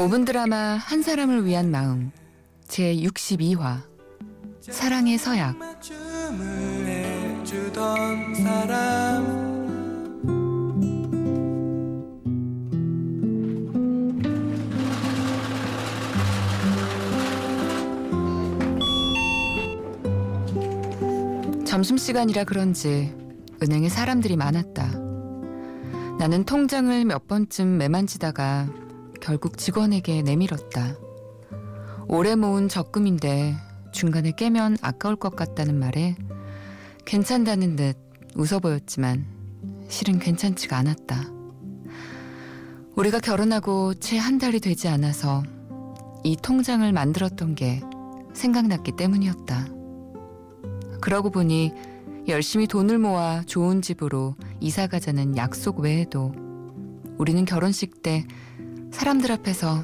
5분 드라마 한 사람을 위한 마음 제 62화 사랑의 서약 점심시간이라 그런지 은행에 사람들이 많았다. 나는 통장을 몇 번쯤 매만지다가 결국 직원에게 내밀었다. 오래 모은 적금인데 중간에 깨면 아까울 것 같다는 말에 괜찮다는 듯 웃어 보였지만 실은 괜찮지가 않았다. 우리가 결혼하고 채 한 달이 되지 않아서 이 통장을 만들었던 게 생각났기 때문이었다. 그러고 보니 열심히 돈을 모아 좋은 집으로 이사 가자는 약속 외에도 우리는 결혼식 때 사람들 앞에서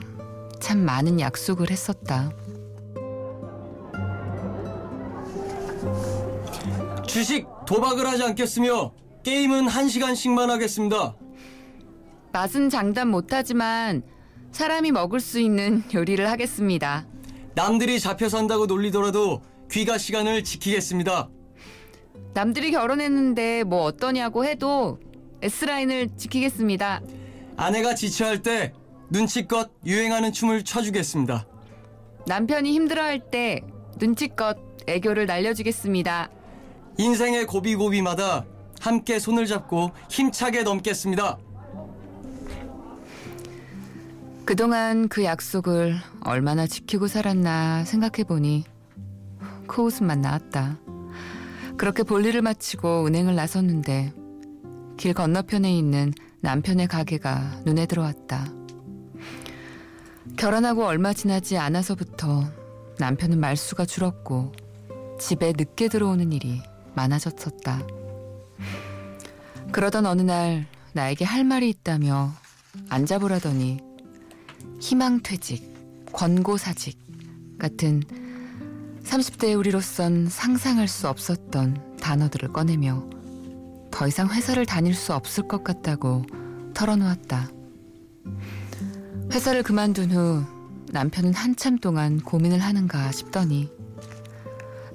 참 많은 약속을 했었다. 주식 도박을 하지 않겠으며 게임은 한 시간씩만 하겠습니다. 맛은 장담 못하지만 사람이 먹을 수 있는 요리를 하겠습니다. 남들이 잡혀 산다고 놀리더라도 귀가 시간을 지키겠습니다. 남들이 결혼했는데 뭐 어떠냐고 해도 S라인을 지키겠습니다. 아내가 지체할 때 눈치껏 유행하는 춤을 춰주겠습니다. 남편이 힘들어할 때 눈치껏 애교를 날려주겠습니다. 인생의 고비고비마다 함께 손을 잡고 힘차게 넘겠습니다. 그동안 그 약속을 얼마나 지키고 살았나 생각해보니 코웃음만 나왔다. 그렇게 볼일을 마치고 은행을 나섰는데 길 건너편에 있는 남편의 가게가 눈에 들어왔다. 결혼하고 얼마 지나지 않아서부터 남편은 말수가 줄었고 집에 늦게 들어오는 일이 많아졌었다. 그러던 어느 날 나에게 할 말이 있다며 앉아보라더니 희망퇴직, 권고사직 같은 30대의 우리로선 상상할 수 없었던 단어들을 꺼내며 더 이상 회사를 다닐 수 없을 것 같다고 털어놓았다. 회사를 그만둔 후 남편은 한참 동안 고민을 하는가 싶더니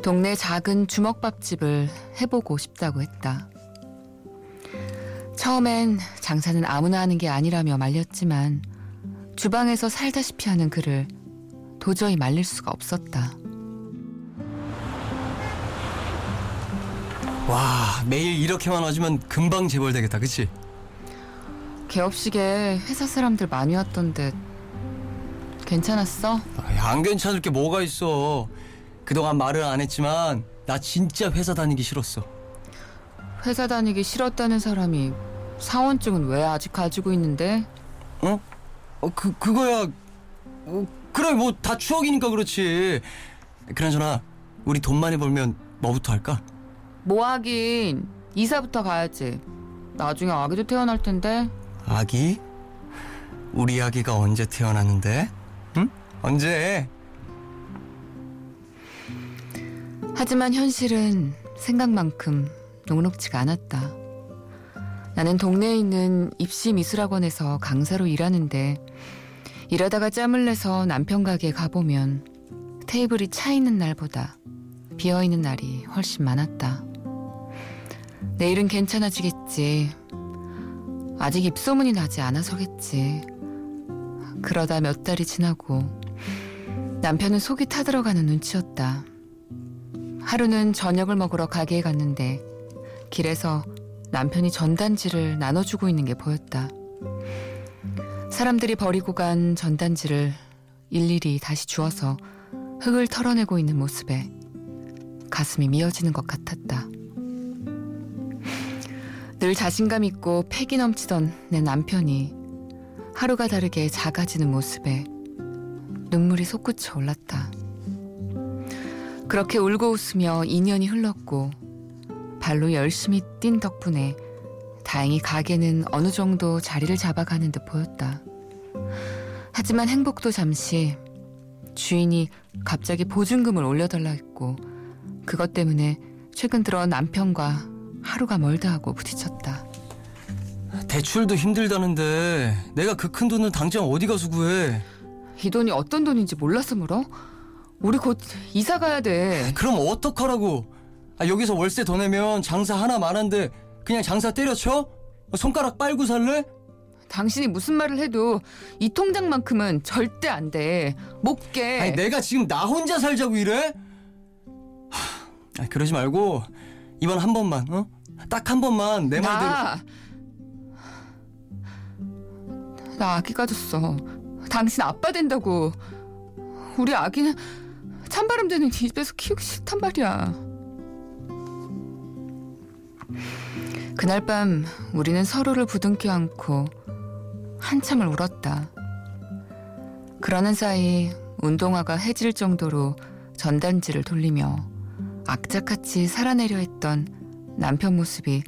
동네 작은 주먹밥집을 해보고 싶다고 했다. 처음엔 장사는 아무나 하는 게 아니라며 말렸지만 주방에서 살다시피 하는 그를 도저히 말릴 수가 없었다. 와 매일 이렇게만 와주면 금방 재벌되겠다 그치? 개업식에 회사 사람들 많이 왔던데 괜찮았어? 아이, 안 괜찮을 게 뭐가 있어 그동안 말을 안 했지만 나 진짜 회사 다니기 싫었어 회사 다니기 싫었다는 사람이 사원증은 왜 아직 가지고 있는데? 어? 어, 그, 그거야. 어, 그래, 뭐, 다 추억이니까 그렇지. 그나저나, 우리 돈 많이 벌면 뭐부터 할까? 뭐 하긴 이사부터 가야지. 나중에 아기도 태어날 텐데 아기? 우리 아기가 언제 태어났는데? 응? 언제? 하지만 현실은 생각만큼 녹록지가 않았다. 나는 동네에 있는 입시 미술학원에서 강사로 일하는데 일하다가 짬을 내서 남편 가게에 가보면 테이블이 차 있는 날보다 비어 있는 날이 훨씬 많았다. 내일은 괜찮아지겠지. 아직 입소문이 나지 않아서겠지. 그러다 몇 달이 지나고 남편은 속이 타들어가는 눈치였다. 하루는 저녁을 먹으러 가게에 갔는데 길에서 남편이 전단지를 나눠주고 있는 게 보였다. 사람들이 버리고 간 전단지를 일일이 다시 주워서 흙을 털어내고 있는 모습에 가슴이 미어지는 것 같았다. 늘 자신감 있고 패기 넘치던 내 남편이 하루가 다르게 작아지는 모습에 눈물이 솟구쳐 올랐다. 그렇게 울고 웃으며 2년이 흘렀고 발로 열심히 뛴 덕분에 다행히 가게는 어느 정도 자리를 잡아가는 듯 보였다. 하지만 행복도 잠시 주인이 갑자기 보증금을 올려달라 했고 그것 때문에 최근 들어 남편과 하루가 멀다 하고 부딪혔다. 대출도 힘들다는데 내가 그 큰 돈을 당장 어디 가서 구해? 이 돈이 어떤 돈인지 몰라서 물어? 우리 곧 이사 가야 돼. 그럼 어떡하라고? 아, 여기서 월세 더 내면 장사 하나 만한데 그냥 장사 때려쳐? 손가락 빨고 살래? 당신이 무슨 말을 해도 이 통장만큼은 절대 안 돼. 못 깨. 아니 내가 지금 나 혼자 살자고 이래? 하, 아, 그러지 말고 이번 한 번만 어? 딱 한 번만 내 말대로 나, 나 아기 가졌어. 당신 아빠 된다고. 우리 아기는 찬바람 드는 집에서 키우기 싫단 말이야. 그날 밤 우리는 서로를 부둥켜 안고 한참을 울었다. 그러는 사이 운동화가 해질 정도로 전단지를 돌리며 악착같이 살아내려 했던 남편 모습이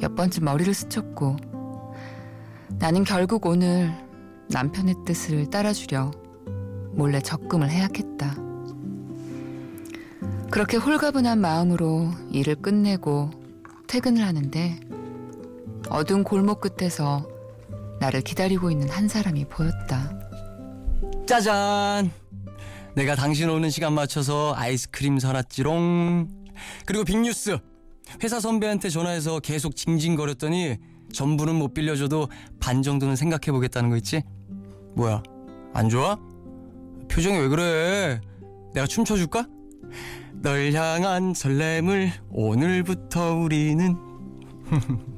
몇 번쯤 머리를 스쳤고 나는 결국 오늘 남편의 뜻을 따라주려 몰래 적금을 해약했다. 그렇게 홀가분한 마음으로 일을 끝내고 퇴근을 하는데 어두운 골목 끝에서 나를 기다리고 있는 한 사람이 보였다. 짜잔 내가 당신 오는 시간 맞춰서 아이스크림 사놨지롱 그리고 빅뉴스 회사 선배한테 전화해서 계속 징징거렸더니 전부는 못 빌려줘도 반 정도는 생각해보겠다는 거 있지? 뭐야 안 좋아? 표정이 왜 그래 내가 춤춰줄까? 널 향한 설렘을 오늘부터 우리는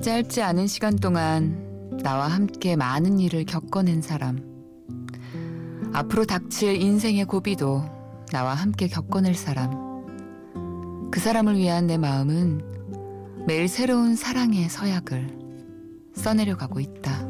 짧지 않은 시간 동안 나와 함께 많은 일을 겪어낸 사람. 앞으로 닥칠 인생의 고비도 나와 함께 겪어낼 사람. 그 사람을 위한 내 마음은 매일 새로운 사랑의 서약을 써내려 가고 있다.